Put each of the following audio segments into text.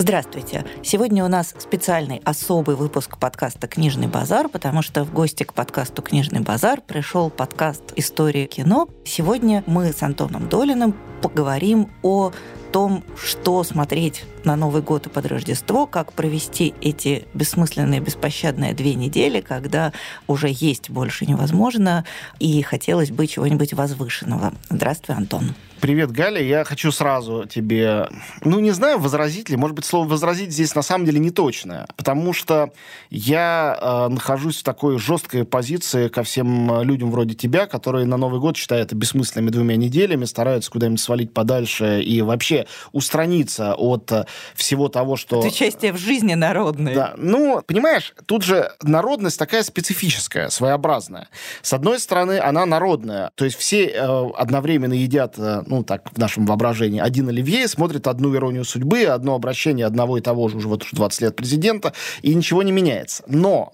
Здравствуйте. Сегодня у нас специальный особый выпуск подкаста «Книжный базар», потому что в гости к подкасту «Книжный базар» пришел подкаст «История кино». Сегодня мы с Антоном Долиным поговорим о том, что смотреть на Новый год и под Рождество, как провести эти бессмысленные, беспощадные две недели, когда уже есть больше невозможно, и хотелось бы чего-нибудь возвышенного. Здравствуй, Антон. Привет, Галя. Я хочу сразу тебе, ну, не знаю, возразить ли. Может быть, слово «возразить» здесь на самом деле не точное. Потому что я э, нахожусь в такой жесткой позиции ко всем людям вроде тебя, которые на Новый год считают это бессмысленными двумя неделями, стараются куда-нибудь свалить подальше и вообще устраниться от всего того, что... От участия в жизни народной. Да. Ну, понимаешь, тут же народность такая специфическая, своеобразная. С одной стороны, она народная. То есть все э, одновременно едят э, ну, так, в нашем воображении, один оливье, смотрит одну иронию судьбы, одно обращение одного и того же уже вот уже 20 лет президента, и ничего не меняется. Но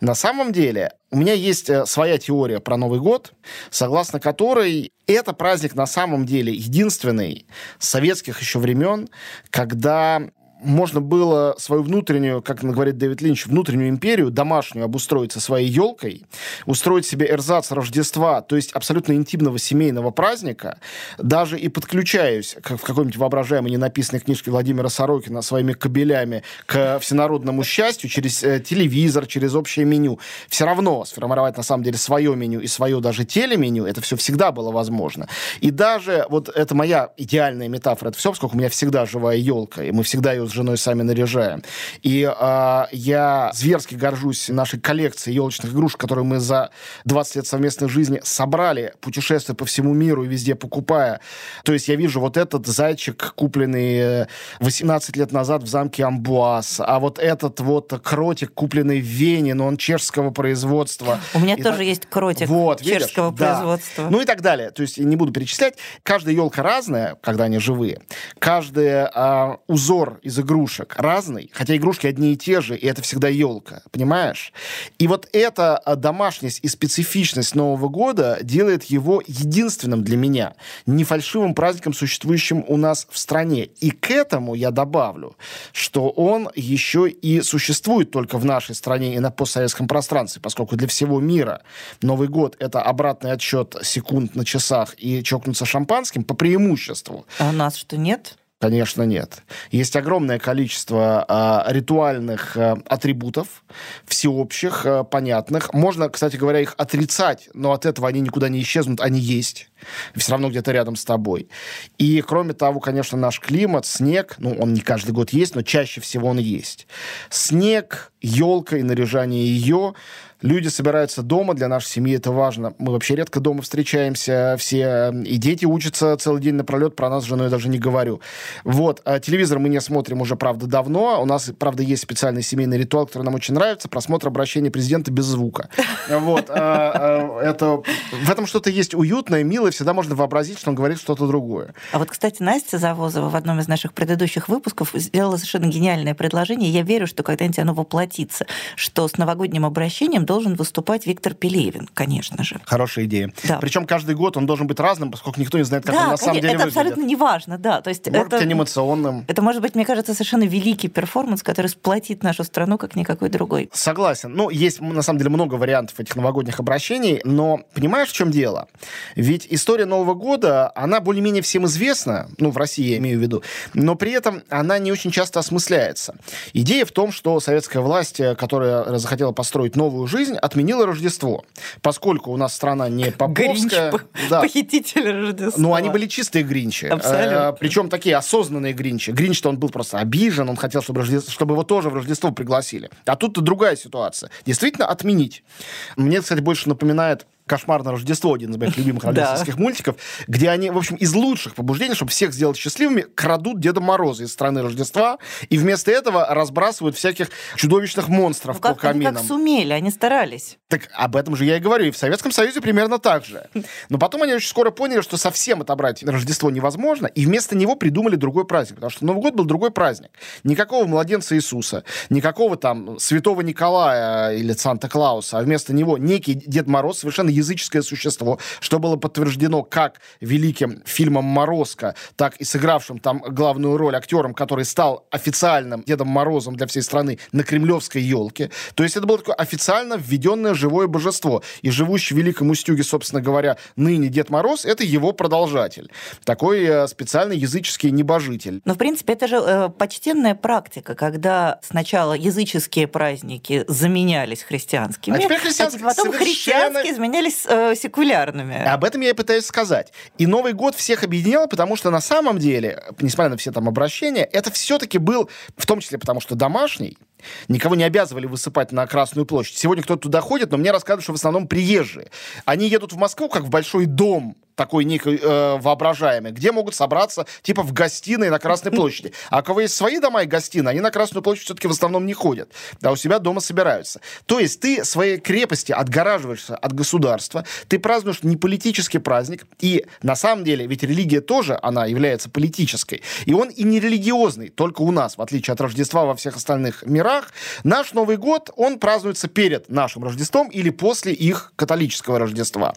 на самом деле у меня есть э, своя теория про Новый год, согласно которой это праздник на самом деле единственный с советских еще времен, когда можно было свою внутреннюю, как говорит Дэвид Линч, внутреннюю империю, домашнюю, обустроить со своей елкой, устроить себе эрзац Рождества, то есть абсолютно интимного семейного праздника, даже и подключаюсь как в какой-нибудь воображаемой ненаписанной книжке Владимира Сорокина своими кабелями к всенародному счастью через э, телевизор, через общее меню. Все равно сформировать на самом деле свое меню и свое даже телеменю, это все всегда было возможно. И даже, вот это моя идеальная метафора, это все, поскольку у меня всегда живая елка, и мы всегда ее женой сами наряжаем. И э, я зверски горжусь нашей коллекцией елочных игрушек, которые мы за 20 лет совместной жизни собрали, путешествуя по всему миру и везде покупая. То есть я вижу вот этот зайчик, купленный 18 лет назад в замке Амбуаз, а вот этот вот кротик, купленный в Вене, но он чешского производства. У меня и тоже так... есть кротик вот, чешского видишь? производства. Да. Ну и так далее. То есть не буду перечислять. Каждая елка разная, когда они живые. Каждый э, узор из игрушек разный, хотя игрушки одни и те же, и это всегда елка, понимаешь? И вот эта а, домашность и специфичность Нового года делает его единственным для меня, не фальшивым праздником, существующим у нас в стране. И к этому я добавлю, что он еще и существует только в нашей стране и на постсоветском пространстве, поскольку для всего мира Новый год — это обратный отсчет секунд на часах и чокнуться шампанским по преимуществу. А у нас что, нет? Конечно, нет. Есть огромное количество э, ритуальных э, атрибутов, всеобщих, э, понятных. Можно, кстати говоря, их отрицать, но от этого они никуда не исчезнут, они есть. Все равно где-то рядом с тобой. И, кроме того, конечно, наш климат, снег, ну, он не каждый год есть, но чаще всего он есть. Снег, елка и наряжание ее Люди собираются дома, для нашей семьи это важно. Мы вообще редко дома встречаемся все, и дети учатся целый день напролет, про нас с женой даже не говорю. Вот, а телевизор мы не смотрим уже, правда, давно. У нас, правда, есть специальный семейный ритуал, который нам очень нравится, просмотр обращения президента без звука. Вот, а, а, это, в этом что-то есть уютное, милое, всегда можно вообразить, что он говорит что-то другое. А вот, кстати, Настя Завозова в одном из наших предыдущих выпусков сделала совершенно гениальное предложение. Я верю, что когда-нибудь оно воплотится, что с новогодним обращением должен выступать Виктор Пелевин, конечно же. Хорошая идея. Да. Причем каждый год он должен быть разным, поскольку никто не знает, как да, он на самом деле это выглядит. абсолютно неважно, да. То есть может это, быть анимационным. Это может быть, мне кажется, совершенно великий перформанс, который сплотит нашу страну, как никакой другой. Согласен. Ну, есть, на самом деле, много вариантов этих новогодних обращений, но понимаешь, в чем дело? Ведь история Нового года, она более-менее всем известна, ну, в России я имею в виду, но при этом она не очень часто осмысляется. Идея в том, что советская власть, э, которая захотела построить новую жизнь, жизнь отменила Рождество. Поскольку у нас страна не поповская... Гринч, да, похититель Рождества. Ну, они были чистые гринчи. Абсолютно. Э, причем такие осознанные гринчи. Гринч-то он был просто обижен, он хотел, чтобы, Рождество, чтобы его тоже в Рождество пригласили. А тут другая ситуация. Действительно, отменить. Мне, кстати, больше напоминает «Кошмар на Рождество», один из моих любимых рождественских мультиков, где они, в общем, из лучших побуждений, чтобы всех сделать счастливыми, крадут Деда Мороза из страны Рождества и вместо этого разбрасывают всяких чудовищных монстров ну, по каминам. Они как сумели, они старались. Так об этом же я и говорю. И в Советском Союзе примерно так же. Но потом они очень скоро поняли, что совсем отобрать Рождество невозможно, и вместо него придумали другой праздник. Потому что Новый год был другой праздник. Никакого младенца Иисуса, никакого там святого Николая или Санта-Клауса, а вместо него некий Дед Мороз, совершенно языческое существо, что было подтверждено как великим фильмом «Морозко», так и сыгравшим там главную роль актером, который стал официальным Дедом Морозом для всей страны на кремлевской елке. То есть это было такое официально введенное живое божество. И живущий в Великом Устюге, собственно говоря, ныне Дед Мороз, это его продолжатель. Такой э, специальный языческий небожитель. Но, в принципе, это же э, почтенная практика, когда сначала языческие праздники заменялись христианскими, а, теперь христианские, а потом христианские заменялись э, секулярными. Об этом я и пытаюсь сказать. И Новый год всех объединял, потому что на самом деле, несмотря на все там обращения, это все-таки был, в том числе потому что домашний, Никого не обязывали высыпать на Красную площадь. Сегодня кто-то туда ходит, но мне рассказывают, что в основном приезжие. Они едут в Москву как в большой дом, такой некий э, воображаемый, где могут собраться типа в гостиной на Красной площади. А у кого есть свои дома и гостиные, они на Красную площадь все-таки в основном не ходят, а у себя дома собираются. То есть ты своей крепости отгораживаешься от государства, ты празднуешь не политический праздник, и на самом деле, ведь религия тоже, она является политической, и он и не религиозный, только у нас, в отличие от Рождества во всех остальных мирах, наш Новый год, он празднуется перед нашим Рождеством или после их католического Рождества.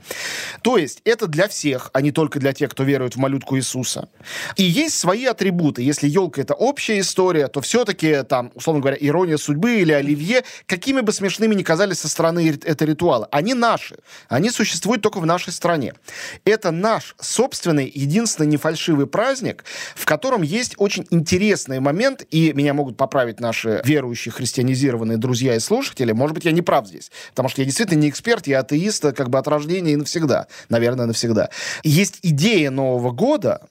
То есть это для всех всех, а не только для тех, кто верует в малютку Иисуса. И есть свои атрибуты. Если елка это общая история, то все-таки там, условно говоря, ирония судьбы или оливье, какими бы смешными ни казались со стороны это ритуалы, они наши. Они существуют только в нашей стране. Это наш собственный, единственный нефальшивый праздник, в котором есть очень интересный момент, и меня могут поправить наши верующие, христианизированные друзья и слушатели. Может быть, я не прав здесь, потому что я действительно не эксперт, я атеист как бы от рождения и навсегда. Наверное, навсегда. Есть идея Нового года,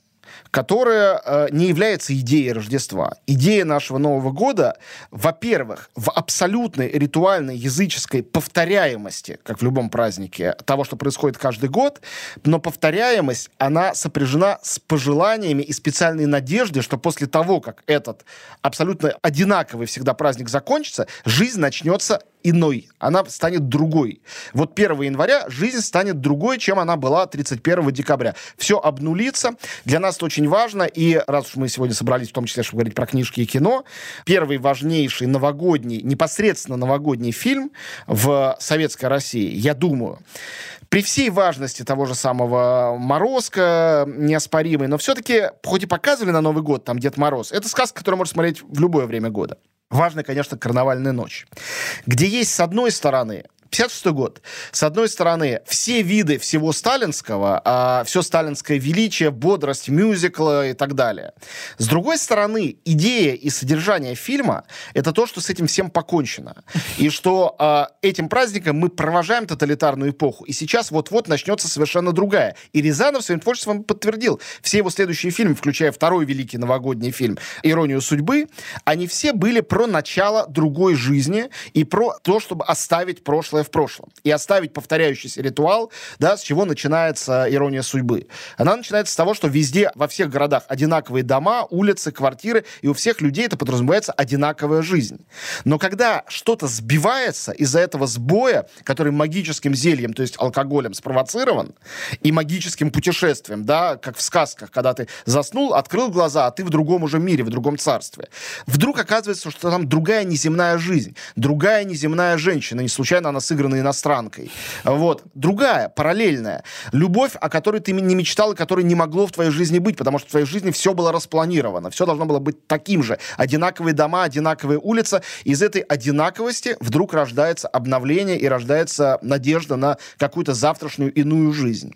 которая э, не является идеей Рождества. Идея нашего Нового года, во-первых, в абсолютной ритуальной языческой повторяемости, как в любом празднике, того, что происходит каждый год, но повторяемость, она сопряжена с пожеланиями и специальной надеждой, что после того, как этот абсолютно одинаковый всегда праздник закончится, жизнь начнется иной, она станет другой. Вот 1 января жизнь станет другой, чем она была 31 декабря. Все обнулится. Для нас это очень важно, и раз уж мы сегодня собрались в том числе, чтобы говорить про книжки и кино, первый важнейший новогодний, непосредственно новогодний фильм в советской России, я думаю, при всей важности того же самого Морозка, неоспоримой, но все-таки, хоть и показывали на Новый год там Дед Мороз, это сказка, которую можно смотреть в любое время года. Важная, конечно, карнавальная ночь, где есть, с одной стороны, 56 год. С одной стороны, все виды всего сталинского, а, все сталинское величие, бодрость мюзикла и так далее. С другой стороны, идея и содержание фильма — это то, что с этим всем покончено. И что а, этим праздником мы провожаем тоталитарную эпоху. И сейчас вот-вот начнется совершенно другая. И Рязанов своим творчеством подтвердил. Все его следующие фильмы, включая второй великий новогодний фильм «Иронию судьбы», они все были про начало другой жизни и про то, чтобы оставить прошлое прошлое в прошлом и оставить повторяющийся ритуал, да, с чего начинается ирония судьбы. Она начинается с того, что везде, во всех городах одинаковые дома, улицы, квартиры, и у всех людей это подразумевается одинаковая жизнь. Но когда что-то сбивается из-за этого сбоя, который магическим зельем, то есть алкоголем спровоцирован, и магическим путешествием, да, как в сказках, когда ты заснул, открыл глаза, а ты в другом уже мире, в другом царстве. Вдруг оказывается, что там другая неземная жизнь, другая неземная женщина, не случайно она сыграна иностранкой. Вот. Другая, параллельная. Любовь, о которой ты не мечтал и которой не могло в твоей жизни быть, потому что в твоей жизни все было распланировано. Все должно было быть таким же. Одинаковые дома, одинаковые улицы. Из этой одинаковости вдруг рождается обновление и рождается надежда на какую-то завтрашнюю иную жизнь.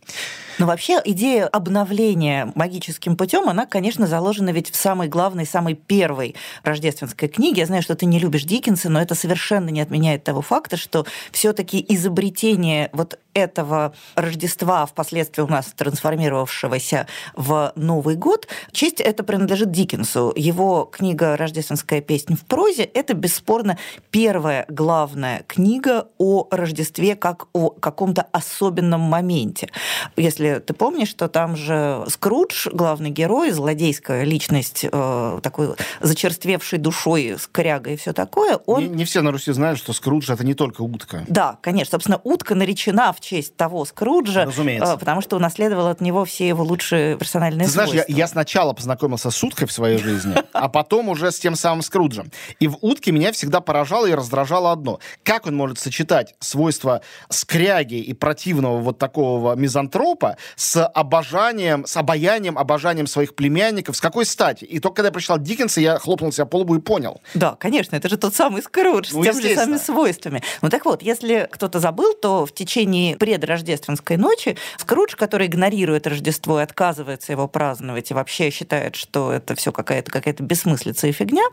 Но вообще идея обновления магическим путем, она, конечно, заложена ведь в самой главной, самой первой рождественской книге. Я знаю, что ты не любишь Диккенса, но это совершенно не отменяет того факта, что все-таки изобретение вот этого Рождества, впоследствии у нас трансформировавшегося в Новый год, честь это принадлежит Диккенсу. Его книга «Рождественская песня в прозе» — это, бесспорно, первая главная книга о Рождестве как о каком-то особенном моменте. Если ты помнишь, что там же Скрудж, главный герой, злодейская личность, э, такой зачерствевшей душой, с корягой и все такое, он... Не, не все на Руси знают, что Скрудж это не только утка. Да, конечно. Собственно, утка наречена в честь того Скруджа, Разумеется. э, потому что унаследовал от него все его лучшие персональные Ты знаешь, я, свойства. я сначала познакомился с уткой в своей жизни, а потом уже с тем самым Скруджем. И в утке меня всегда поражало и раздражало одно. Как он может сочетать свойства скряги и противного вот такого мизантропа с обожанием, с обаянием, обожанием своих племянников? С какой стати? И только когда я прочитал Диккенса, я хлопнул себя по лбу и понял. Да, конечно, это же тот самый Скрудж Ну, с теми же самыми свойствами. Ну так вот, если кто-то забыл, то в течение предрождественской ночи Скрудж, который игнорирует Рождество и отказывается его праздновать и вообще считает, что это все какая-то какая бессмыслица и фигня,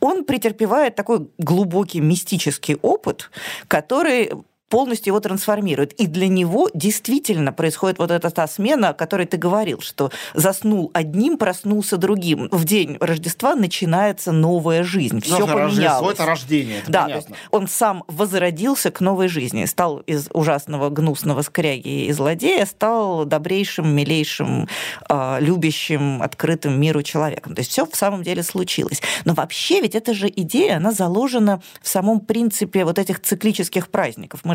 он претерпевает такой глубокий мистический опыт, который полностью его трансформирует. И для него действительно происходит вот эта та смена, о которой ты говорил, что заснул одним, проснулся другим. В день Рождества начинается новая жизнь. Все Рождество поменялось. это рождение, это Да, понятно. он сам возродился к новой жизни, стал из ужасного гнусного скряги и злодея, стал добрейшим, милейшим, э, любящим, открытым миру человеком. То есть все в самом деле случилось. Но вообще ведь эта же идея, она заложена в самом принципе вот этих циклических праздников. Мы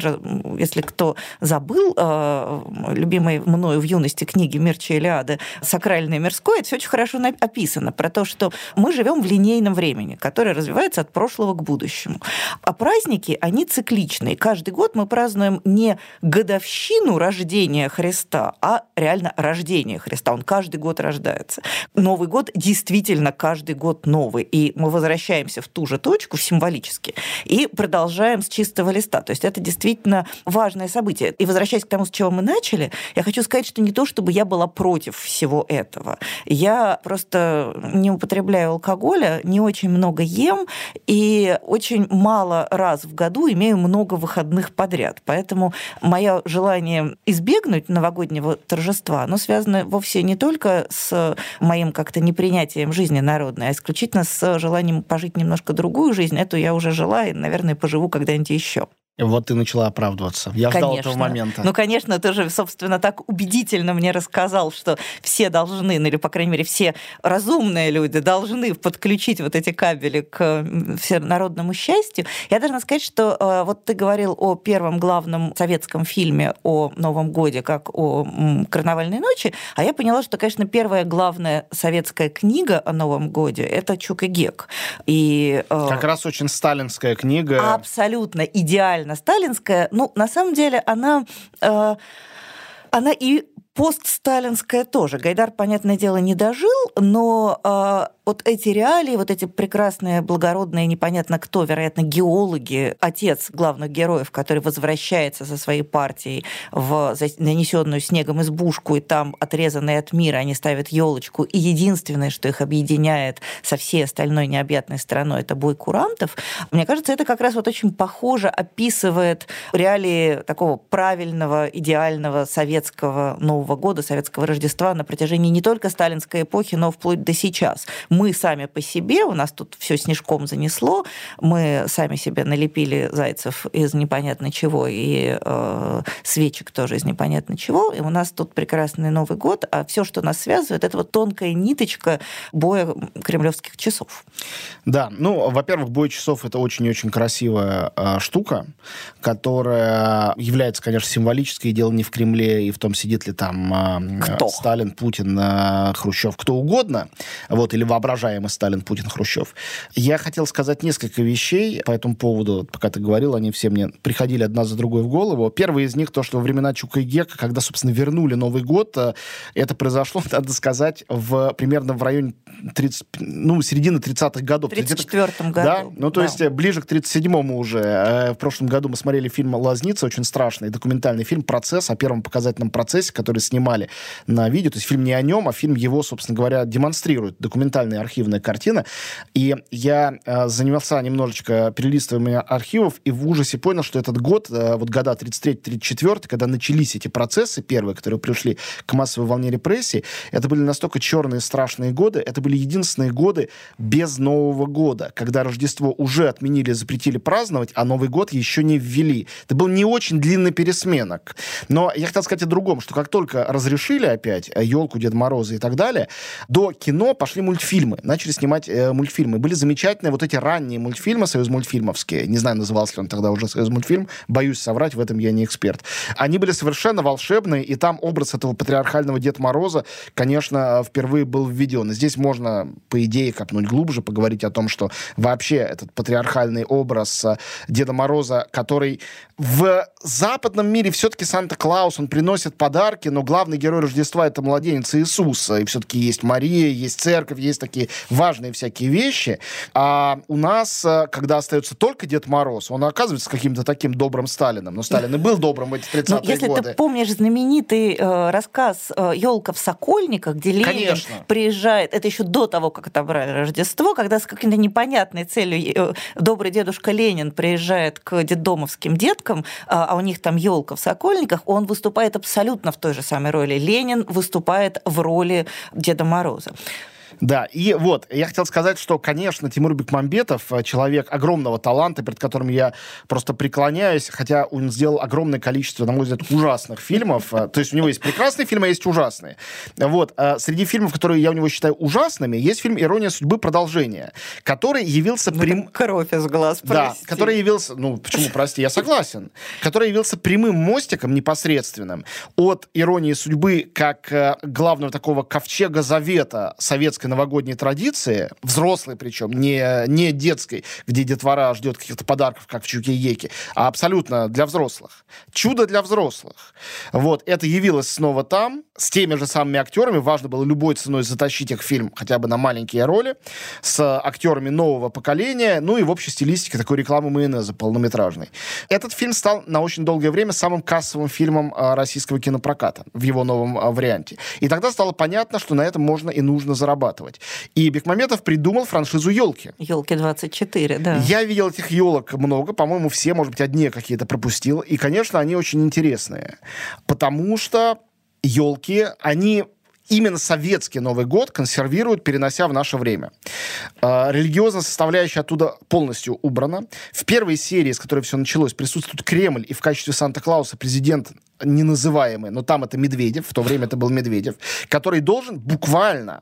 если кто забыл, э, любимой мною в юности книги Мирча Илиады «Сакральное и мирское», это все очень хорошо описано про то, что мы живем в линейном времени, которое развивается от прошлого к будущему. А праздники, они цикличные. Каждый год мы празднуем не годовщину рождения Христа, а реально рождение Христа. Он каждый год рождается. Новый год действительно каждый год новый. И мы возвращаемся в ту же точку символически и продолжаем с чистого листа. То есть это действительно важное событие. И возвращаясь к тому, с чего мы начали, я хочу сказать, что не то, чтобы я была против всего этого. Я просто не употребляю алкоголя, не очень много ем и очень мало раз в году имею много выходных подряд. Поэтому мое желание избегнуть новогоднего торжества, оно связано вовсе не только с моим как-то непринятием жизни народной, а исключительно с желанием пожить немножко другую жизнь. Эту я уже жила и, наверное, поживу когда-нибудь еще. Вот ты начала оправдываться. Я ждал Конечно. этого момента. Ну, конечно, ты же, собственно, так убедительно мне рассказал, что все должны, ну, или, по крайней мере, все разумные люди должны подключить вот эти кабели к всенародному счастью. Я должна сказать, что э, вот ты говорил о первом главном советском фильме о Новом Годе, как о «Карнавальной ночи», а я поняла, что, конечно, первая главная советская книга о Новом Годе — это «Чук и Гек». И, э, Как раз очень сталинская книга. абсолютно идеально сталинская. Ну, на самом деле, она, э, она и постсталинская тоже. Гайдар, понятное дело, не дожил, но э, вот эти реалии, вот эти прекрасные, благородные, непонятно кто, вероятно, геологи, отец главных героев, который возвращается со своей партией в нанесенную снегом избушку, и там, отрезанные от мира, они ставят елочку, и единственное, что их объединяет со всей остальной необъятной стороной, это бой курантов. Мне кажется, это как раз вот очень похоже описывает реалии такого правильного, идеального советского Нового года, советского Рождества на протяжении не только сталинской эпохи, но вплоть до сейчас. Мы сами по себе, у нас тут все снежком занесло, мы сами себе налепили зайцев из непонятно чего и э, свечек тоже из непонятно чего, и у нас тут прекрасный Новый год, а все, что нас связывает, это вот тонкая ниточка боя кремлевских часов. Да, ну, во-первых, бой часов это очень и очень красивая э, штука, которая является, конечно, символической. Дело не в Кремле и в том, сидит ли там э, Кто? Сталин, Путин, э, Хрущев, кто угодно, вот, или воображаемый Сталин, Путин, Хрущев. Я хотел сказать несколько вещей по этому поводу. Пока ты говорил, они все мне приходили одна за другой в голову. Первый из них то, что во времена Чука и Гека, когда, собственно, вернули Новый год, э, это произошло, надо сказать, в, примерно в районе 30, ну, середины 30-х годов. В То есть где-то 1934 году. да, ну то Да. есть э, ближе к 37-му уже. Э, В прошлом году мы смотрели фильм «Лазница», очень страшный документальный фильм «Процесс», о первом показательном процессе, который снимали на видео. То есть фильм не о нем, а фильм его, собственно говоря, демонстрирует. Документальный офигенная архивная картина. И я э, занимался немножечко перелистыванием архивов и в ужасе понял, что этот год, э, вот года 33-34, когда начались эти процессы первые, которые пришли к массовой волне репрессий, это были настолько черные страшные годы, это были единственные годы без Нового года, когда Рождество уже отменили, запретили праздновать, а Новый год еще не ввели. Это был не очень длинный пересменок. Но я хотел сказать о другом, что как только разрешили опять елку Деда Мороза и так далее, до кино пошли мультфильмы, начали снимать э, мультфильмы. Были замечательные вот эти ранние мультфильмы, союз мультфильмовские, не знаю, назывался ли он тогда уже союз мультфильм, боюсь соврать, в этом я не эксперт. Они были совершенно волшебные, и там образ этого патриархального Деда Мороза, конечно, впервые был введен. И здесь можно, по идее, копнуть глубже, поговорить о том, что вообще этот патриархальный образ э, Деда Мороза, который в западном мире все-таки Санта-Клаус, он приносит подарки, но главный герой Рождества это младенец Иисус. И все-таки есть Мария, есть церковь, есть такие важные всякие вещи. А у нас, э, когда остается только Дед Мороз, он оказывается каким-то таким добрым Сталином. Но Сталин и был добрым в эти 30-е ну, если годы. ты помнишь знаменитый э, рассказ э, «Елка в Сокольниках», где Ленин Конечно. приезжает, это еще до того, как отобрали Рождество, когда с какой-то непонятной целью э, добрый дедушка Ленин приезжает к детдомовским деткам, а, а у них там елка в Сокольниках, он выступает абсолютно в той же самой роли. Ленин выступает в роли Деда Мороза. Да, и вот, я хотел сказать, что, конечно, Тимур Бекмамбетов э, человек огромного таланта, перед которым я просто преклоняюсь, хотя он сделал огромное количество, на мой взгляд, ужасных фильмов. Э, то есть у него есть прекрасные фильмы, а есть ужасные. Вот, э, среди фильмов, которые я у него считаю ужасными, есть фильм «Ирония судьбы. Продолжение», который явился... Ну, прям... Кровь из глаз, прости. Да, который явился... Ну, почему, прости, я согласен. Который явился прямым мостиком непосредственным от «Иронии судьбы» как главного такого ковчега завета советской новогодней традиции, взрослой причем, не, не детской, где детвора ждет каких-то подарков, как в Чукееке, а абсолютно для взрослых. Чудо для взрослых. Вот, это явилось снова там, с теми же самыми актерами. Важно было любой ценой затащить их в фильм хотя бы на маленькие роли, с актерами нового поколения, ну и в общей стилистике такой рекламы майонеза полнометражной. Этот фильм стал на очень долгое время самым кассовым фильмом а, российского кинопроката в его новом а, варианте. И тогда стало понятно, что на этом можно и нужно зарабатывать зарабатывать. И Бекмаметов придумал франшизу «Елки». «Елки 24», да. Я видел этих елок много, по-моему, все, может быть, одни какие-то пропустил. И, конечно, они очень интересные, потому что елки, они именно советский Новый год консервируют, перенося в наше время. Э, религиозная составляющая оттуда полностью убрана. В первой серии, с которой все началось, присутствует Кремль, и в качестве Санта-Клауса президент неназываемый, но там это Медведев, в то время это был Медведев, который должен буквально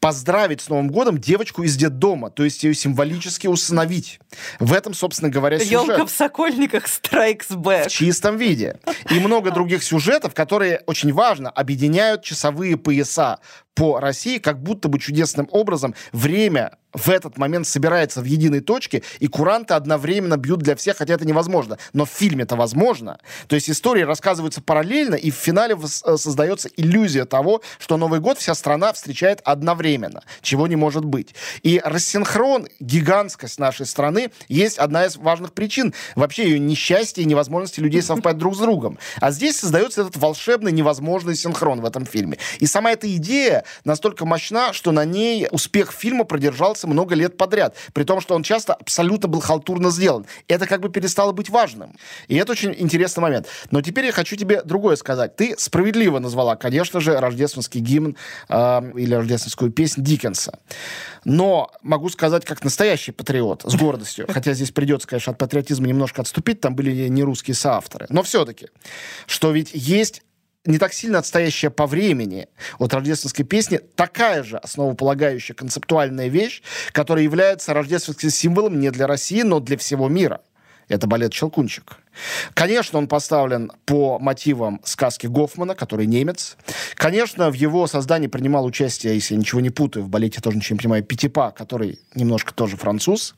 поздравить с Новым годом девочку из детдома, то есть ее символически усыновить. В этом, собственно говоря, сюжет. Елка в Сокольниках Strikes Back. В чистом виде. И много других сюжетов, которые, очень важно, объединяют часовые пояса по России, как будто бы чудесным образом время в этот момент собирается в единой точке, и куранты одновременно бьют для всех, хотя это невозможно. Но в фильме это возможно. То есть истории рассказываются параллельно, и в финале э, создается иллюзия того, что Новый год вся страна встречает одновременно, чего не может быть. И рассинхрон, гигантскость нашей страны есть одна из важных причин вообще ее несчастья и невозможности людей совпасть друг с другом. А здесь создается этот волшебный невозможный синхрон в этом фильме. И сама эта идея настолько мощна, что на ней успех фильма продержался много лет подряд, при том, что он часто абсолютно был халтурно сделан. Это как бы перестало быть важным. И это очень интересный момент. Но теперь я хочу тебе другое сказать. Ты справедливо назвала, конечно же, рождественский гимн э, или рождественскую песнь Диккенса. Но могу сказать, как настоящий патриот, с гордостью, хотя здесь придется, конечно, от патриотизма немножко отступить, там были не русские соавторы, но все-таки, что ведь есть не так сильно отстоящая по времени от рождественской песни, такая же основополагающая концептуальная вещь, которая является рождественским символом не для России, но для всего мира. Это балет «Щелкунчик». Конечно, он поставлен по мотивам сказки Гофмана, который немец. Конечно, в его создании принимал участие, если я ничего не путаю, в балете тоже ничего не понимаю, Пятипа, который немножко тоже француз.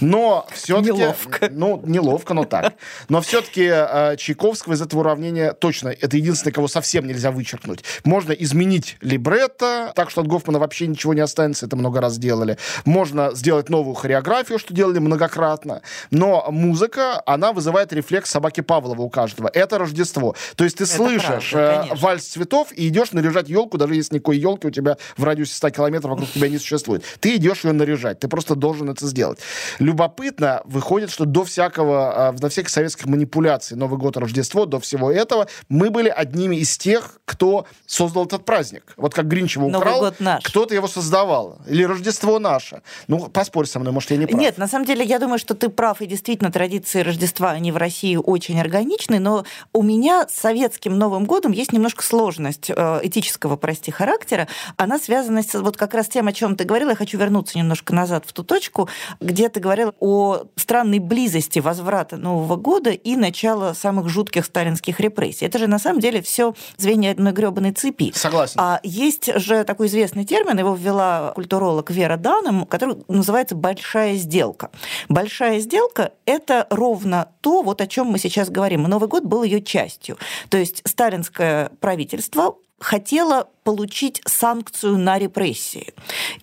Но все-таки... Неловко. Ну, неловко, но так. Но все-таки э, Чайковского из этого уравнения точно, это единственное, кого совсем нельзя вычеркнуть. Можно изменить либретто, так что от Гофмана вообще ничего не останется, это много раз делали. Можно сделать новую хореографию, что делали многократно. Но музыка, она вызывает рефлекс века собаки Павлова у каждого. Это Рождество. То есть ты это слышишь правда, э, вальс цветов и идешь наряжать елку, даже если никакой елки у тебя в радиусе 100 километров вокруг тебя не существует. Ты идешь ее наряжать. Ты просто должен это сделать. Любопытно, выходит, что до всякого, э, до всяких советских манипуляций, Новый год, Рождество, до всего этого, мы были одними из тех, кто создал этот праздник. Вот как Гринч его украл, кто-то его создавал. Или Рождество наше. Ну, поспорь со мной, может, я не прав. Нет, на самом деле, я думаю, что ты прав, и действительно традиции Рождества, они в России очень органичны, но у меня с советским Новым годом есть немножко сложность э, этического, прости, характера. Она связана с вот как раз тем, о чем ты говорила. Я хочу вернуться немножко назад в ту точку, где ты говорила о странной близости возврата Нового года и начала самых жутких сталинских репрессий. Это же на самом деле все звенья одной гребаной цепи. Согласен. А есть же такой известный термин, его ввела культуролог Вера Данным, который называется «большая сделка». Большая сделка – это ровно то, вот о чем мы сейчас говорим. Новый год был ее частью. То есть сталинское правительство хотело получить санкцию на репрессии.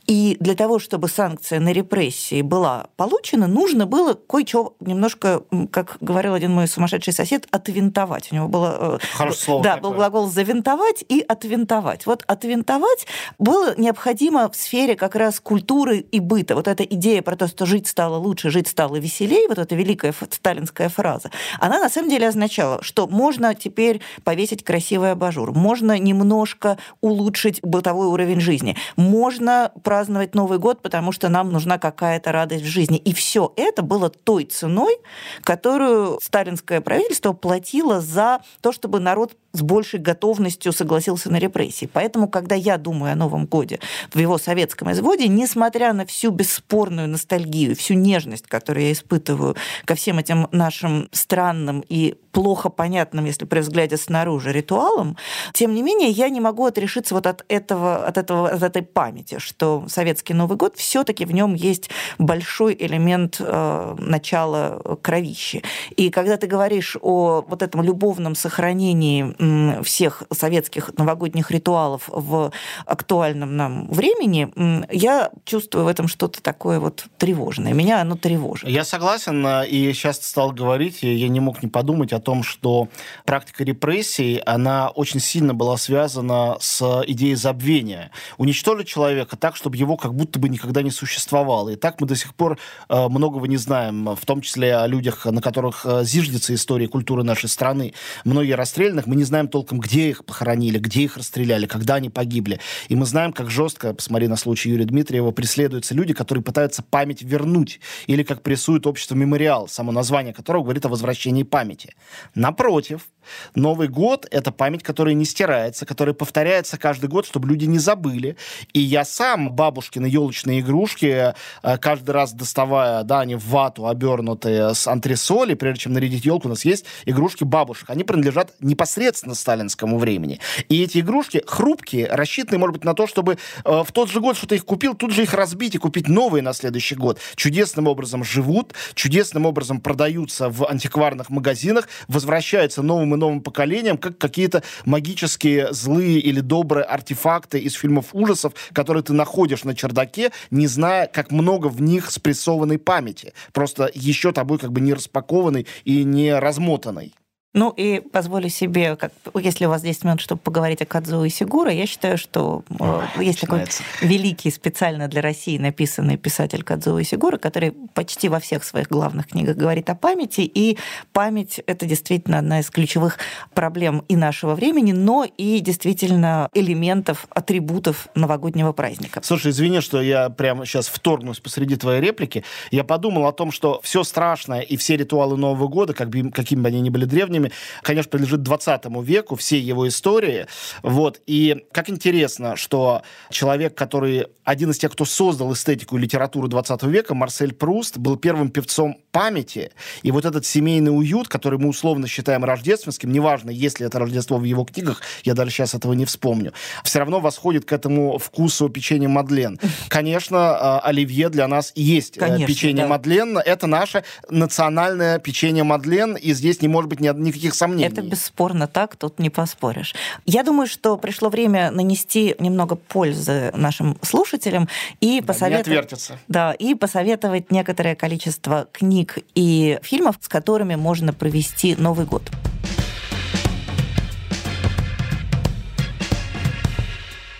И для того, чтобы санкция на репрессии была получена, нужно было кое-что немножко, как говорил один мой сумасшедший сосед, отвинтовать. У него было... Э, Хорошее слово. Да, такое. был глагол «завинтовать» и «отвинтовать». Вот отвинтовать было необходимо в сфере как раз культуры и быта. Вот эта идея про то, что жить стало лучше, жить стало веселее, вот эта великая сталинская фраза, она на самом деле означала, что можно теперь повесить красивый абажур, можно немножко улучшить бытовой уровень жизни. Можно праздновать Новый год, потому что нам нужна какая-то радость в жизни. И все это было той ценой, которую сталинское правительство платило за то, чтобы народ с большей готовностью согласился на репрессии. Поэтому, когда я думаю о Новом годе в его советском изводе, несмотря на всю бесспорную ностальгию, всю нежность, которую я испытываю ко всем этим нашим странным и плохо понятным, если при взгляде снаружи, ритуалам, тем не менее, я не могу отрешиться вот от этого, от этого, от этой памяти, что советский Новый год все-таки в нем есть большой элемент э, начала кровищи. И когда ты говоришь о вот этом любовном сохранении всех советских новогодних ритуалов в актуальном нам времени, я чувствую в этом что-то такое вот тревожное. Меня оно тревожит. Я согласен, э, и сейчас стал говорить, я не мог не подумать о том, что практика репрессий, она очень сильно была связана с идеей забвения. Уничтожить человека так, чтобы его как будто бы никогда не существовало. И так мы до сих пор э, многого не знаем, в том числе о людях, на которых э, зиждется история и культура нашей страны. Многие расстрелянных, мы не знаем толком, где их похоронили, где их расстреляли, когда они погибли. И мы знаем, как жестко, посмотри на случай Юрия Дмитриева, преследуются люди, которые пытаются память вернуть. Или как прессует общество «Мемориал», само название которого говорит о возвращении памяти. Напротив, Новый год — это память, которая не стирается, которая повторяется каждый год, чтобы люди не забыли. И я сам бабушкины елочные игрушки, э, каждый раз доставая, да, они в вату обернутые с антресоли, прежде чем нарядить елку, у нас есть игрушки бабушек. Они принадлежат непосредственно сталинскому времени. И эти игрушки хрупкие, рассчитаны, может быть, на то, чтобы э, в тот же год, что ты их купил, тут же их разбить и купить новые на следующий год. Чудесным образом живут, чудесным образом продаются в антикварных магазинах, возвращаются новым и новым поколениям, как какие-то магические злые или добрые артефакты из фильмов ужасов, которые ты находишь на чердаке, не зная, как много в них спрессованной памяти. Просто еще тобой как бы не распакованной и не размотанной. Ну и позволю себе, как, если у вас 10 минут, чтобы поговорить о Кадзуо и Сигура, я считаю, что э, Ой, есть начинается. такой великий специально для России написанный писатель Кадзуо и Сигура, который почти во всех своих главных книгах говорит о памяти, и память — это действительно одна из ключевых проблем и нашего времени, но и действительно элементов, атрибутов новогоднего праздника. Слушай, извини, что я прямо сейчас вторгнусь посреди твоей реплики. Я подумал о том, что все страшное и все ритуалы Нового года, как бы, какими бы они ни были древними, время, конечно, принадлежит 20 веку, всей его истории. Вот. И как интересно, что человек, который один из тех, кто создал эстетику и литературу 20 века, Марсель Пруст, был первым певцом памяти. И вот этот семейный уют, который мы условно считаем рождественским, неважно, есть ли это Рождество в его книгах, я даже сейчас этого не вспомню, все равно восходит к этому вкусу печенья Мадлен. Конечно, а, оливье для нас есть э, Конечно, печенье да. Мадлен. Это наше национальное печенье Мадлен, и здесь не может быть ни, ни никаких сомнений. Это бесспорно так, тут не поспоришь. Я думаю, что пришло время нанести немного пользы нашим слушателям и Да, посоветовать... Да, и посоветовать некоторое количество книг и фильмов, с которыми можно провести Новый год.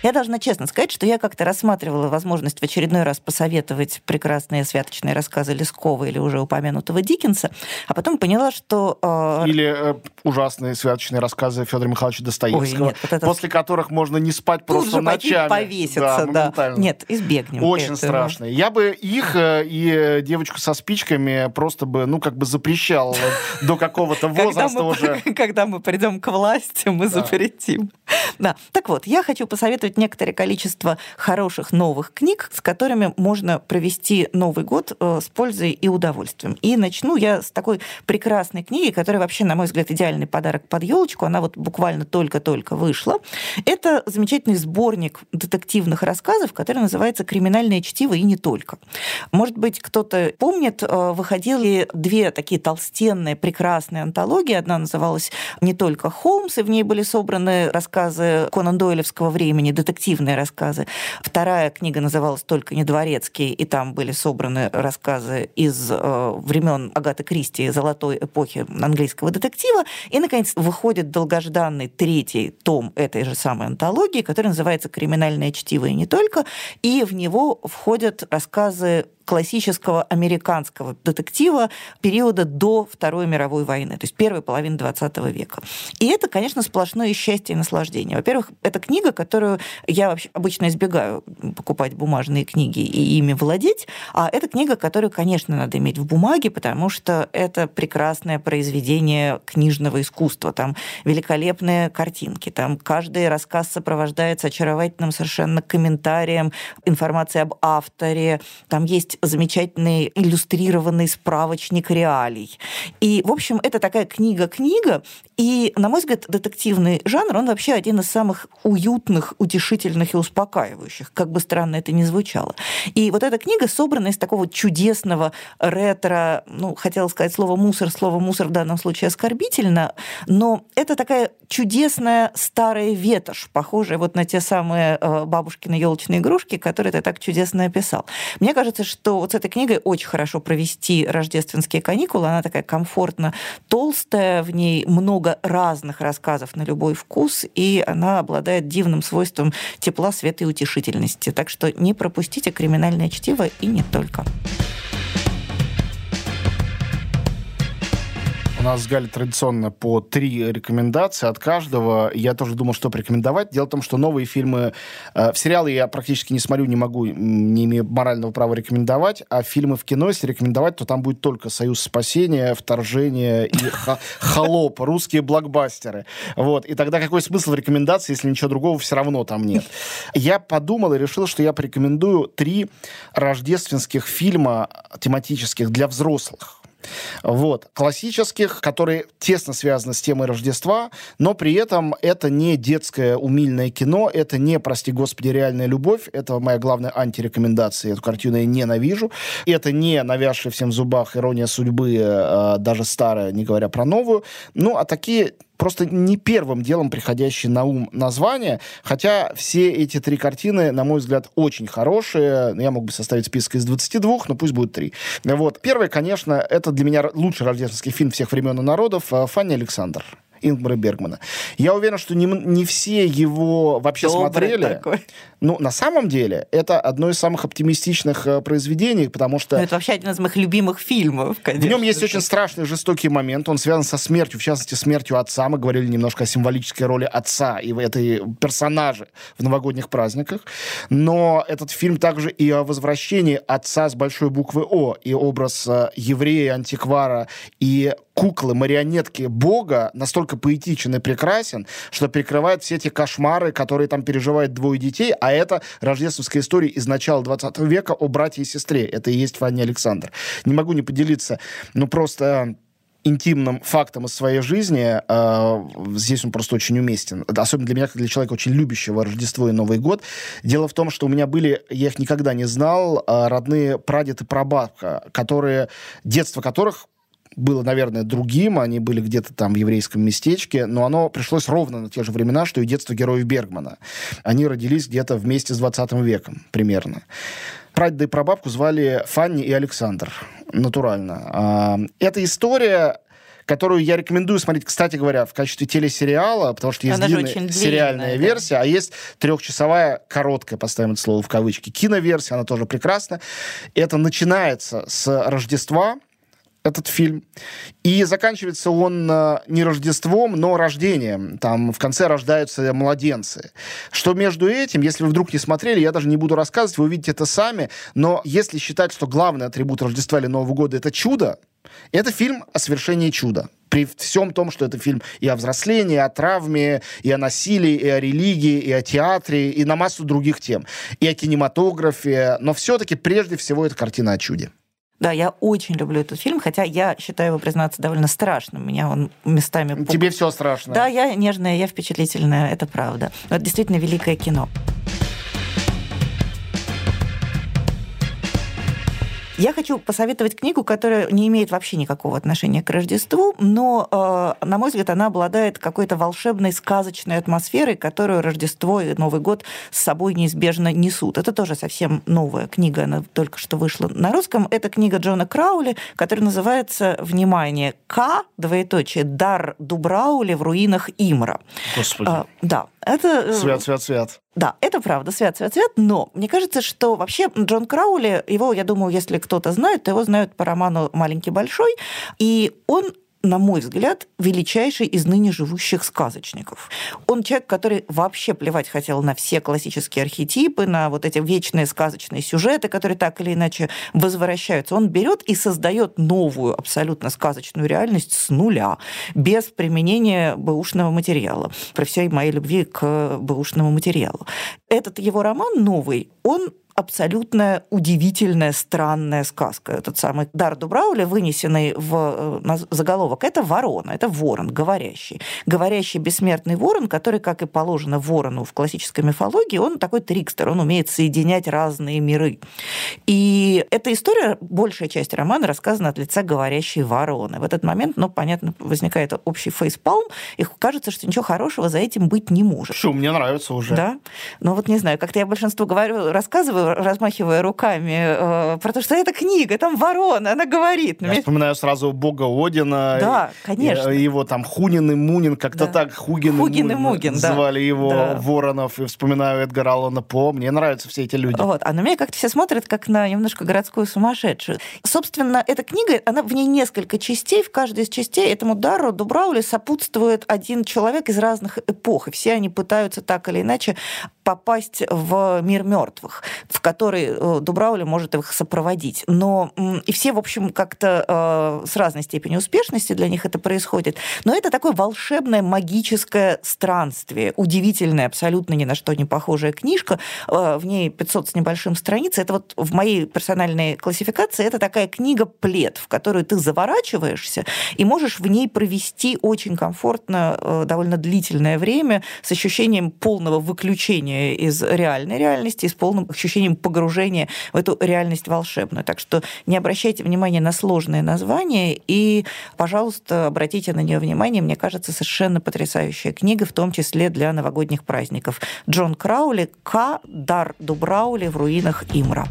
Я должна честно сказать, что я как-то рассматривала возможность в очередной раз посоветовать прекрасные святочные рассказы Лескова или уже упомянутого Диккенса, а потом поняла, что... э, Или э, ужасные святочные рассказы Федора Михайловича Достоевского, Ой, нет, вот это- после которых можно не спать тут просто же ночами. повеситься, да. моментально. Нет, избегнем. Очень этого. страшно. Я бы их э, и э, девочку со спичками просто бы, ну, как бы запрещал э, до какого-то возраста уже. когда мы придем к власти, мы Да. запретим. Да. Так вот, я хочу посоветовать некоторое количество хороших новых книг, с которыми можно провести Новый год э, с пользой и удовольствием. И начну я с такой прекрасной книги, которая вообще, на мой взгляд, идеальный подарок под елочку. Она вот буквально только-только вышла. Это замечательный сборник детективных рассказов, который называется «Криминальное чтиво» и не только. Может быть, кто-то помнит, э, выходили две такие толстенные, прекрасные антологии. Одна называлась «Не только Холмс», и в ней были собраны рассказы Конан Дойлевского времени, детективные рассказы. Вторая книга называлась «Только не дворецкий», и там были собраны рассказы из э, времен Агаты Кристи, золотой эпохи английского детектива. И, наконец, выходит долгожданный третий том этой же самой антологии, который называется «Криминальное чтиво» и не только. И в него входят рассказы классического американского детектива периода до Второй мировой войны, то есть первой половины 20 века. И это, конечно, сплошное счастье и наслаждение. Во-первых, это книга, которую я вообще обычно избегаю покупать бумажные книги и ими владеть, а это книга, которую, конечно, надо иметь в бумаге, потому что это прекрасное произведение книжного искусства. Там великолепные картинки, там каждый рассказ сопровождается очаровательным совершенно комментарием, информацией об авторе, там есть замечательный иллюстрированный справочник реалий. И, в общем, это такая книга-книга, и, на мой взгляд, детективный жанр, он вообще один из самых уютных, утешительных и успокаивающих, как бы странно это ни звучало. И вот эта книга собрана из такого чудесного ретро, ну, хотела сказать слово «мусор», слово «мусор» в данном случае оскорбительно, но это такая чудесная старая ветошь, похожая вот на те самые э, бабушкины елочные игрушки, которые ты так чудесно описал. Мне кажется, что вот с этой книгой очень хорошо провести рождественские каникулы. Она такая комфортно толстая, в ней много разных рассказов на любой вкус, и она обладает дивным свойством тепла, света и утешительности. Так что не пропустите криминальное чтиво и не только. Нас с Галей традиционно по три рекомендации от каждого. Я тоже думал, что порекомендовать. Дело в том, что новые фильмы... Э, в сериалы я практически не смотрю, не могу, не имею морального права рекомендовать, а фильмы в кино, если рекомендовать, то там будет только «Союз спасения», «Вторжение» и «Холоп», русские блокбастеры. Вот. И тогда какой смысл в рекомендации, если ничего другого все равно там нет? Я подумал и решил, что я порекомендую три рождественских фильма тематических для взрослых. Вот. Классических, которые тесно связаны с темой Рождества, но при этом это не детское умильное кино, это не, прости господи, реальная любовь, это моя главная антирекомендация, эту картину я ненавижу. Это не навязшая всем в зубах ирония судьбы, э, даже старая, не говоря про новую. Ну, а такие просто не первым делом приходящие на ум названия, хотя все эти три картины, на мой взгляд, очень хорошие. Я мог бы составить список из 22, но пусть будет три. Вот. Первый, конечно, это для меня лучший рождественский фильм всех времен и народов э, «Фанни Александр». Ингмара Бергмана. Я уверен, что не, не все его вообще Добрый смотрели. такой. Ну, на самом деле, это одно из самых оптимистичных э, произведений, потому что... Ну, это вообще один из моих любимых фильмов, конечно. В нем есть очень страшный, жестокий момент. Он связан со смертью, в частности, смертью отца. Мы говорили немножко о символической роли отца и в этой персонаже в новогодних праздниках. Но этот фильм также и о возвращении отца с большой буквы О, и образ э, еврея, антиквара и куклы, марионетки Бога настолько поэтичен и прекрасен, что перекрывает все эти кошмары, которые там переживают двое детей, а это рождественская история из начала 20 века о брате и сестре. Это и есть Фанни Александр. Не могу не поделиться, ну просто интимным фактом из своей жизни, э, здесь он просто очень уместен. Особенно для меня, как для человека, очень любящего Рождество и Новый год. Дело в том, что у меня были, я их никогда не знал, э, родные прадед и прабабка, которые, детство которых было, наверное, другим, они были где-то там в еврейском местечке, но оно пришлось ровно на те же времена, что и детство героев Бергмана. Они родились где-то вместе с 20 веком примерно. Прадеда и прабабку звали Фанни и Александр. Натурально. А, эта история которую я рекомендую смотреть, кстати говоря, в качестве телесериала, потому что есть Она длинная очень сериальная длинная, да. версия, а есть трехчасовая, короткая, поставим это слово в кавычки, киноверсия, она тоже прекрасна. Это начинается с Рождества, этот фильм. И заканчивается он э, не Рождеством, но рождением. Там в конце рождаются младенцы. Что между этим, если вы вдруг не смотрели, я даже не буду рассказывать, вы увидите это сами. Но если считать, что главный атрибут Рождества или Нового года — это чудо, это фильм о совершении чуда. При всем том, что это фильм и о взрослении, и о травме, и о насилии, и о религии, и о театре, и на массу других тем. И о кинематографе. Но все-таки прежде всего это картина о чуде. Да, я очень люблю этот фильм, хотя я считаю его, признаться, довольно страшным. Меня он местами... пуг- Тебе все страшно. Да, я нежная, я впечатлительная, это правда. Но это действительно великое кино. Я хочу посоветовать книгу, которая не имеет вообще никакого отношения к Рождеству, но, э, на мой взгляд, она обладает какой-то волшебной, сказочной атмосферой, которую Рождество и Новый год с собой неизбежно несут. Это тоже совсем новая книга, она только что вышла на русском. Это книга Джона Краули, которая называется, внимание, К, двоеточие, «Дар Дубраули в руинах Имра». Господи. А, да, это... э, Свят, свят, свят. да, это правда, свят, свят, свят, но мне кажется, что вообще Джон Краули, его, я думаю, если кто-то знает, то его знают по роману «Маленький большой», и он на мой взгляд, величайший из ныне живущих сказочников. Он человек, который вообще плевать хотел на все классические архетипы, на вот эти вечные сказочные сюжеты, которые так или иначе возвращаются. Он берет и создает новую, абсолютно сказочную реальность с нуля, без применения бэушного материала, при всей моей любви к бэушному материалу. Этот его роман новый, он абсолютно удивительная, странная сказка. Этот самый дар Дубрауля, вынесенный в э, заголовок, это ворона, это ворон, говорящий. Говорящий бессмертный ворон, который, как и положено ворону в классической мифологии, он такой трикстер, он умеет соединять разные миры. И эта история, большая часть романа рассказана от лица говорящей вороны. В этот момент, ну, понятно, возникает общий фейспалм, и кажется, что ничего хорошего за этим быть не может. Что, мне нравится уже. Да? Ну вот не знаю, как-то я большинству говорю, рассказываю, размахивая руками, э, про то, что это книга, там ворона, она говорит. Я мне- вспоминаю сразу бога Одина. Да, конечно. Его там Хунин и Мунин, как-то Да. так, Хугин, Хугин и Мунин Мугин, да. звали его Да. Воронов, и вспоминаю Эдгара Аллана По. Мне нравятся все эти люди. Вот. А на меня как-то все смотрят как на немножко городскую сумасшедшую. Собственно, эта книга, она в ней несколько частей. В каждой из частей этому дару Дубраули сопутствует один человек из разных эпох. И все они пытаются так или иначе попасть в мир мертвых, в который э, Дубраули может их сопроводить. Но и все, в общем, как-то э, с разной степенью успешности для них это происходит. Но это такое волшебное магическое странствие, удивительная, абсолютно ни на что не похожая книжка. Э, В ней 500 с небольшим страниц. Это вот в моей персональной классификации это такая книга-плед, в которую ты заворачиваешься и можешь в ней провести очень комфортно довольно длительное время с ощущением полного выключения из реальной реальности и с полным ощущением погружения в эту реальность волшебную. Так что не обращайте внимания на сложные названия и, пожалуйста, обратите на нее внимание. Мне кажется, совершенно потрясающая книга, в том числе для новогодних праздников. Джон Краули «К. Дар Дубраули в руинах Имра».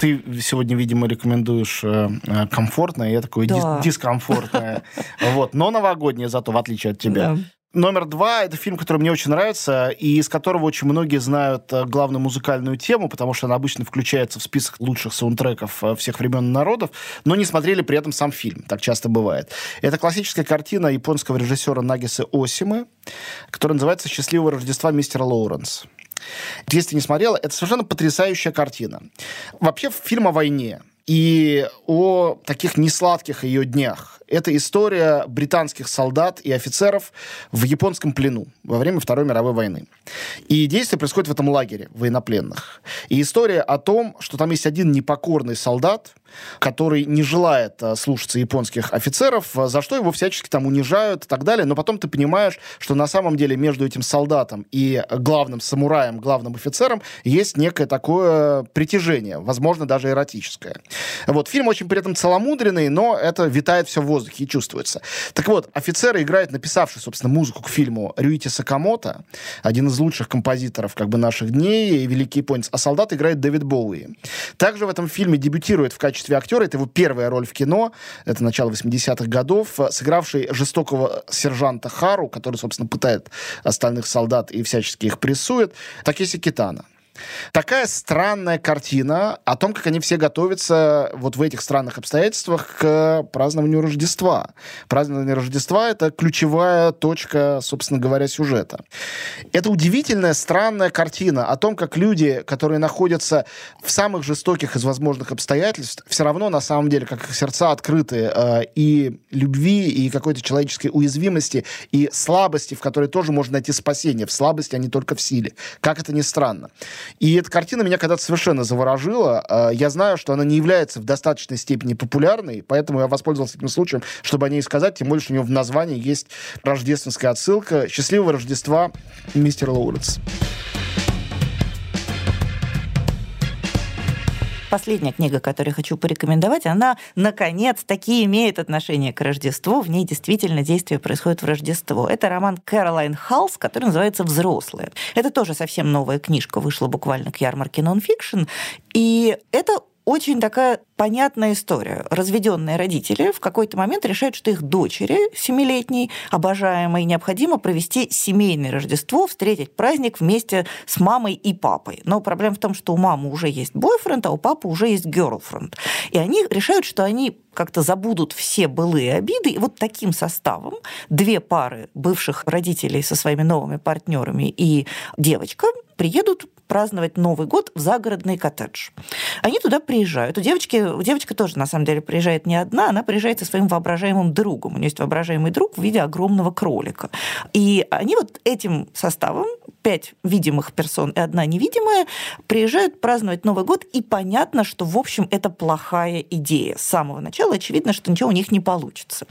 Ты сегодня, видимо, рекомендуешь э, э, комфортное, я такой Да. дис- дискомфортное. Вот. Но новогоднее зато, в отличие от тебя. Да. Номер два — это фильм, который мне очень нравится, и из которого очень многие знают э, главную музыкальную тему, потому что она обычно включается в список лучших саундтреков э, всех времен и народов, но не смотрели при этом сам фильм. Так часто бывает. Это классическая картина японского режиссера Нагисы Осимы, которая называется «Счастливого Рождества мистера Лоуренс». Если не смотрела, это совершенно потрясающая картина. Вообще фильм о войне и о таких несладких ее днях. Это история британских солдат и офицеров в японском плену во время Второй мировой войны. И действие происходит в этом лагере военнопленных. И история о том, что там есть один непокорный солдат, который не желает э, слушаться японских офицеров, э, за что его всячески там унижают и так далее. Но потом ты понимаешь, что на самом деле между этим солдатом и главным самураем, главным офицером есть некое такое притяжение, возможно, даже эротическое. Вот, фильм очень при этом целомудренный, но это витает все в воздухе и чувствуется. Так вот, офицеры играет написавший, собственно, музыку к фильму Рюити Сакамото, один из лучших композиторов как бы наших дней, великий японец, а солдат играет Дэвид Боуи. Также в этом фильме дебютирует в качестве актера, это его первая роль в кино, это начало 80-х годов, сыгравший жестокого сержанта Хару, который, собственно, пытает остальных солдат и всячески их прессует, Такеси Китана. Такая странная картина о том, как они все готовятся вот в этих странных обстоятельствах к празднованию Рождества. Празднование Рождества — это ключевая точка, собственно говоря, сюжета. Это удивительная, странная картина о том, как люди, которые находятся в самых жестоких из возможных обстоятельств, все равно на самом деле, как их сердца открыты э, и любви, и какой-то человеческой уязвимости, и слабости, в которой тоже можно найти спасение. В слабости, а не только в силе. Как это ни странно. И эта картина меня когда-то совершенно заворожила. А, я знаю, что она не является в достаточной степени популярной, поэтому я воспользовался этим случаем, чтобы о ней сказать, тем более, что у него в названии есть рождественская отсылка. «Счастливого Рождества, мистер Лоуренс». Последняя книга, которую я хочу порекомендовать, она, наконец, таки имеет отношение к Рождеству. В ней действительно действие происходит в Рождество. Это роман Кэролайн Халс, который называется «Взрослые». Это тоже совсем новая книжка, вышла буквально к ярмарке нонфикшн. И это очень такая понятная история. Разведенные родители в какой-то момент решают, что их дочери семилетней, обожаемой, необходимо провести семейное Рождество, встретить праздник вместе с мамой и папой. Но проблема в том, что у мамы уже есть бойфренд, а у папы уже есть girlfriend. И они решают, что они как-то забудут все былые обиды. И вот таким составом две пары бывших родителей со своими новыми партнерами и девочка приедут праздновать Новый год в загородный коттедж. Они туда приезжают. У девочки, девочка тоже, на самом деле, приезжает не одна, она приезжает со своим воображаемым другом. У нее есть воображаемый друг в виде огромного кролика. И они вот этим составом, пять видимых персон и одна невидимая, приезжают праздновать Новый год, и понятно, что, в общем, это плохая идея. С самого начала очевидно, что ничего у них не получится.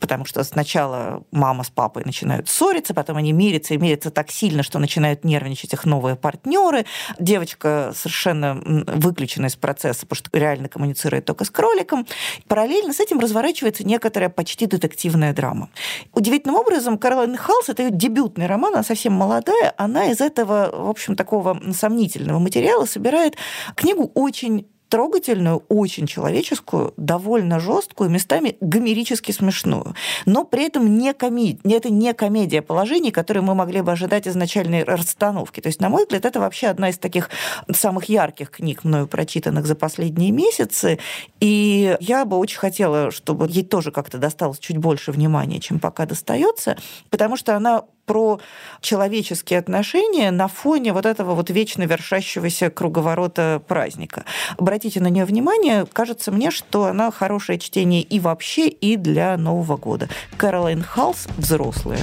Потому что сначала мама с папой начинают ссориться, потом они мирятся и мирятся так сильно, что начинают нервничать их новые партнеры, Девочка совершенно выключена из процесса, потому что реально коммуницирует только с кроликом. Параллельно с этим разворачивается некоторая почти детективная драма. Удивительным образом Каролайн Халс, это ее дебютный роман, она совсем молодая, она из этого, в общем, такого сомнительного материала собирает книгу очень трогательную, очень человеческую, довольно жесткую, местами гомерически смешную. Но при этом не коми... это не комедия положений, которые мы могли бы ожидать из начальной расстановки. То есть, на мой взгляд, это вообще одна из таких самых ярких книг, мною прочитанных за последние месяцы. И я бы очень хотела, чтобы ей тоже как-то досталось чуть больше внимания, чем пока достается, потому что она про человеческие отношения на фоне вот этого вот вечно вершащегося круговорота праздника. Обратите на нее внимание, кажется мне, что она хорошее чтение и вообще, и для Нового года. Кэролайн Халс «Взрослые».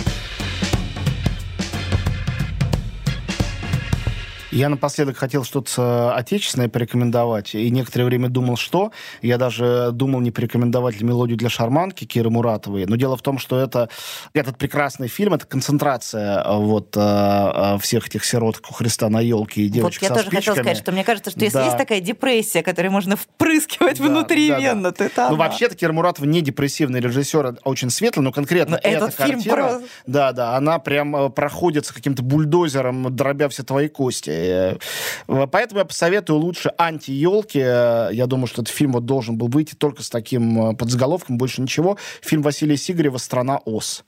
Я напоследок хотел что-то отечественное порекомендовать, и некоторое время думал, что. Я даже думал, не порекомендовать ли мелодию для шарманки Киры Муратовой. Но дело в том, что это, этот прекрасный фильм, это концентрация э, вот э, э, всех этих сирот у Христа на елке и девочек Вот я тоже спичками. хотела сказать, что мне кажется, что если да. есть такая депрессия, которую можно впрыскивать да, внутривенно, да, да. то это Ну, вообще-то Кира Муратова не депрессивный режиссер, а очень светлый, но конкретно но эта этот картина, фильм про... да, да, она прям проходится каким-то бульдозером, дробя все твои кости. Э, поэтому я посоветую лучше «Анти-елки». Я думаю, что этот фильм вот должен был выйти только с таким э, подзаголовком, больше ничего. Фильм Василия Сигарева «Страна ОС».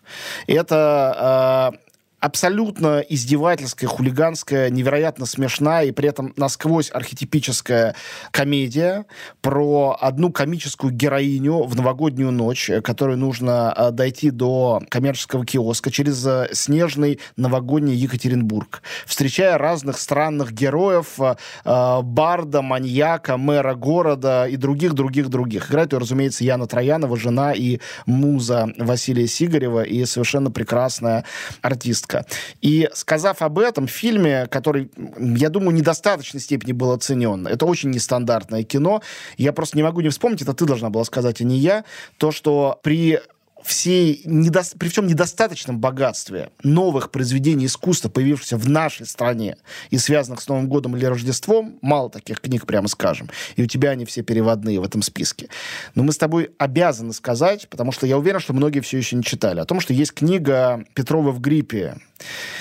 Это э, абсолютно издевательская, хулиганская, невероятно смешная и при этом насквозь архетипическая комедия про одну комическую героиню в новогоднюю ночь, которой нужно э, дойти до коммерческого киоска через э, снежный новогодний Екатеринбург, встречая разных странных героев, э, барда, маньяка, мэра города и других-других-других. Играет ее, разумеется, Яна Троянова, жена и муза Василия Сигарева и совершенно прекрасная артистка артистка. И сказав об этом фильме, который, я думаю, в недостаточной степени был оценен, это очень нестандартное кино, я просто не могу не вспомнить, это ты должна была сказать, а не я, то, что при всей, недо... при всем недостаточном богатстве новых произведений искусства, появившихся в нашей стране и связанных с Новым годом или Рождеством, мало таких книг, прямо скажем, и у тебя они все переводные в этом списке. Но мы с тобой обязаны сказать, потому что я уверен, что многие все еще не читали, о том, что есть книга Петрова в гриппе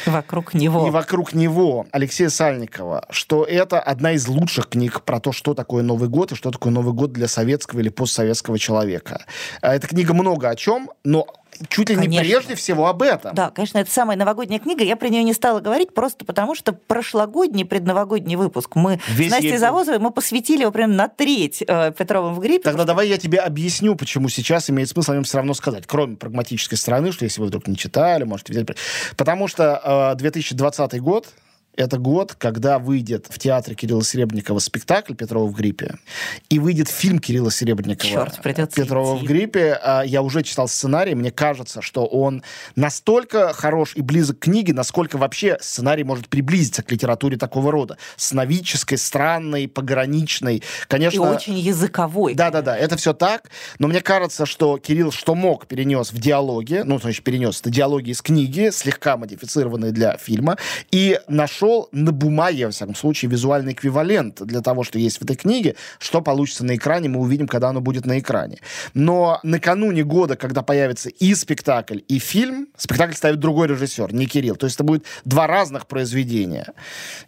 Вокруг него. И вокруг него Алексея Сальникова, что это одна из лучших книг про то, что такое Новый год и что такое Новый год для советского или постсоветского человека. А эта книга много о чем, но чуть ли конечно. не прежде всего об этом. Да, конечно, это самая новогодняя книга. Я про нее не стала говорить просто потому, что прошлогодний предновогодний выпуск мы Весь с Настей ей... Завозовой мы посвятили его прям на треть э, Петровым в гриппе. Тогда давай я тебе объясню, почему сейчас имеет смысл о нем все равно сказать, кроме прагматической стороны, что если вы вдруг не читали, можете взять... Потому что э, 2020 год это год, когда выйдет в театре Кирилла Серебренникова спектакль «Петрова в гриппе», и выйдет фильм Кирилла Серебренникова Черт, придется «Петрова идти. в гриппе». А, я уже читал сценарий, мне кажется, что он настолько хорош и близок к книге, насколько вообще сценарий может приблизиться к литературе такого рода. Сновидческой, странной, пограничной. Конечно, и очень языковой. Да-да-да, это все так, но мне кажется, что Кирилл что мог перенес в диалоге, ну, значит, перенес это диалоги из книги, слегка модифицированные для фильма, и нашел нашел на бумаге, во всяком случае, визуальный эквивалент для того, что есть в этой книге. Что получится на экране, мы увидим, когда оно будет на экране. Но накануне года, когда появится и спектакль, и фильм, спектакль ставит другой режиссер, не Кирилл. То есть это будет два разных произведения.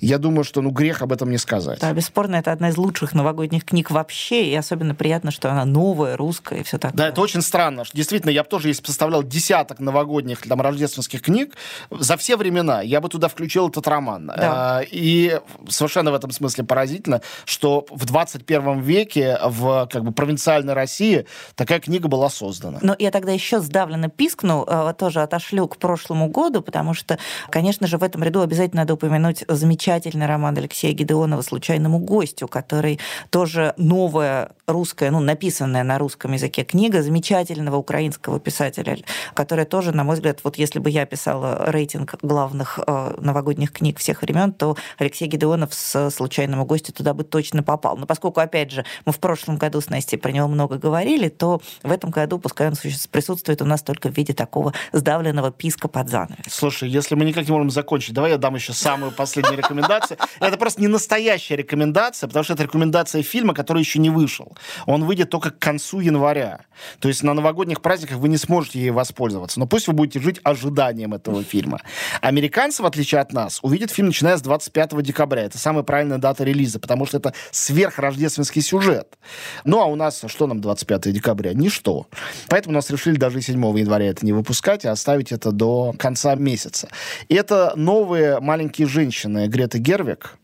Я думаю, что ну грех об этом не сказать. Да, бесспорно, это одна из лучших новогодних книг вообще, и особенно приятно, что она новая, русская и все такое. Да, это очень странно. Действительно, я бы тоже, если составлял десяток новогодних, там, рождественских книг за все времена, я бы туда включил этот роман. Да. А, и совершенно в этом смысле поразительно, что в 21 веке в как бы провинциальной России такая книга была создана. Но я тогда еще сдавленно пискну, а, тоже отошлю к прошлому году, потому что, конечно же, в этом ряду обязательно надо упомянуть замечательный роман Алексея Гедеонова «Случайному гостю», который тоже новая русская, ну, написанная на русском языке книга замечательного украинского писателя, которая тоже, на мой взгляд, вот если бы я писала рейтинг главных э, новогодних книг всех времен, то Алексей Гедеонов с «Случайному гостю» туда бы точно попал. Но поскольку, опять же, мы в прошлом году с Настей про него много говорили, то в этом году, пускай он присутствует у нас только в виде такого сдавленного писка под занавес. Слушай, если мы никак не можем закончить, давай я дам еще самую последнюю рекомендацию. Это просто не настоящая рекомендация, потому что это рекомендация фильма, который еще не вышел. Он выйдет только к концу января. То есть на новогодних праздниках вы не сможете ей воспользоваться. Но пусть вы будете жить ожиданием этого фильма. Американцы, в отличие от нас, увидят фильм, начиная с 25 декабря. Это самая правильная дата релиза, потому что это сверхрождественский сюжет. Ну, а у нас что нам 25 декабря? Ничто. Поэтому нас решили даже 7 января это не выпускать, а оставить это до конца месяца. И это новые маленькие женщины Грета Гервик.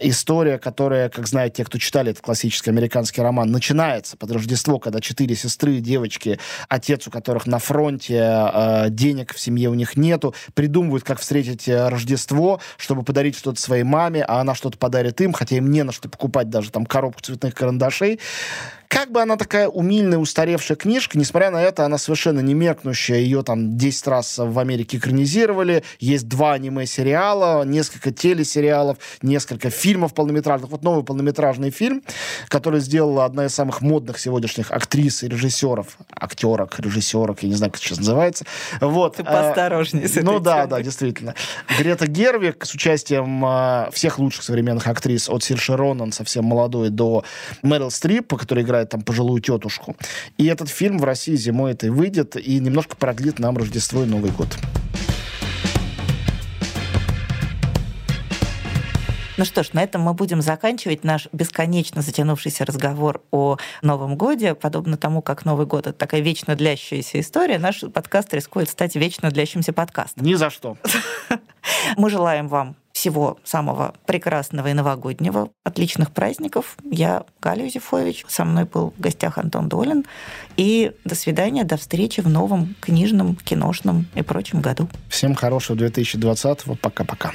История, которая, как знают те, кто читали этот классический американский роман, начинается под Рождество, когда четыре сестры, девочки, отец у которых на фронте, э, денег в семье у них нету, придумывают, как встретить э, Рождество, чтобы подарить что-то своей маме, а она что-то подарит им, хотя им не на что покупать даже там коробку цветных карандашей. Как бы она такая умильная, устаревшая книжка, несмотря на это, она совершенно не меркнущая. Ее там 10 раз в Америке экранизировали. Есть два аниме-сериала, несколько телесериалов, несколько фильмов полнометражных. Вот новый полнометражный фильм, который сделала одна из самых модных сегодняшних актрис и режиссеров. Актерок, режиссерок, я не знаю, как это сейчас называется. Вот. Ты поосторожнее с этой Ну да, да, действительно. Грета Гервик с участием э, всех лучших современных актрис, от Сирши Ронан, совсем молодой, до Мэрил Стрип, которая играет играет там пожилую тетушку. И этот фильм в России зимой это и выйдет, и немножко продлит нам Рождество и Новый год. Ну что ж, на этом мы будем заканчивать наш бесконечно затянувшийся разговор о Новом Годе. Подобно тому, как Новый год — это такая вечно длящаяся история, наш подкаст рискует стать вечно длящимся подкастом. Ни за что. Мы желаем вам всего самого прекрасного и новогоднего, отличных праздников. Я Галя Юзефович, со мной был в гостях Антон Долин. И до свидания, до встречи в новом книжном, киношном и прочем году. Всем хорошего 2020-го. Пока-пока.